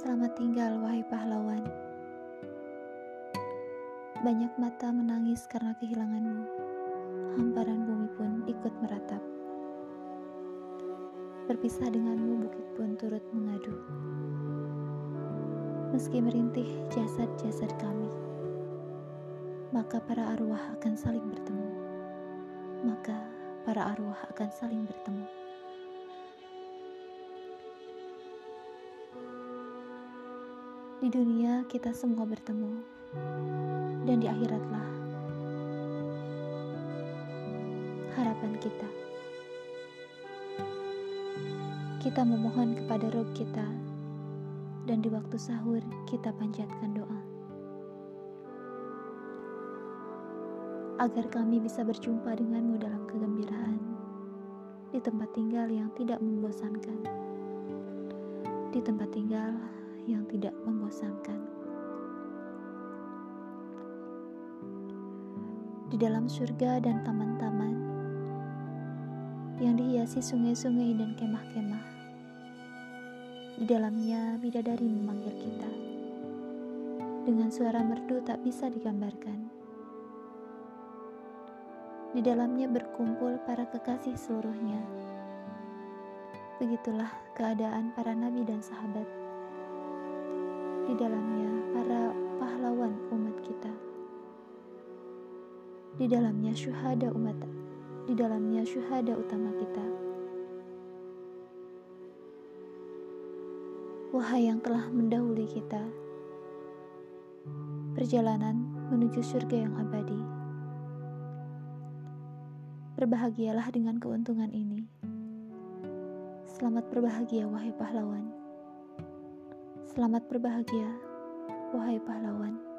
Selamat tinggal, wahai pahlawan. Banyak mata menangis karena kehilanganmu. Hamparan bumi pun ikut meratap. Berpisah denganmu, bukit pun turut mengadu. Meski merintih jasad-jasad kami, maka para arwah akan saling bertemu. Maka para arwah akan saling bertemu. Di dunia kita semua bertemu, dan di akhiratlah harapan kita. Kita memohon kepada Rob kita, dan di waktu sahur kita panjatkan doa. Agar kami bisa berjumpa denganmu dalam kegembiraan, di tempat tinggal yang tidak membosankan, di tempat tinggal yang tidak membosankan. Di dalam surga dan taman-taman yang dihiasi sungai-sungai dan kemah-kemah. Di dalamnya bidadari memanggil kita dengan suara merdu tak bisa digambarkan. Di dalamnya berkumpul para kekasih seluruhnya. Begitulah keadaan para nabi dan sahabat di dalamnya para pahlawan umat kita. Di dalamnya syuhada umat, di dalamnya syuhada utama kita. Wahai yang telah mendahului kita, perjalanan menuju surga yang abadi. Berbahagialah dengan keuntungan ini. Selamat berbahagia, wahai pahlawan. Selamat berbahagia, wahai pahlawan.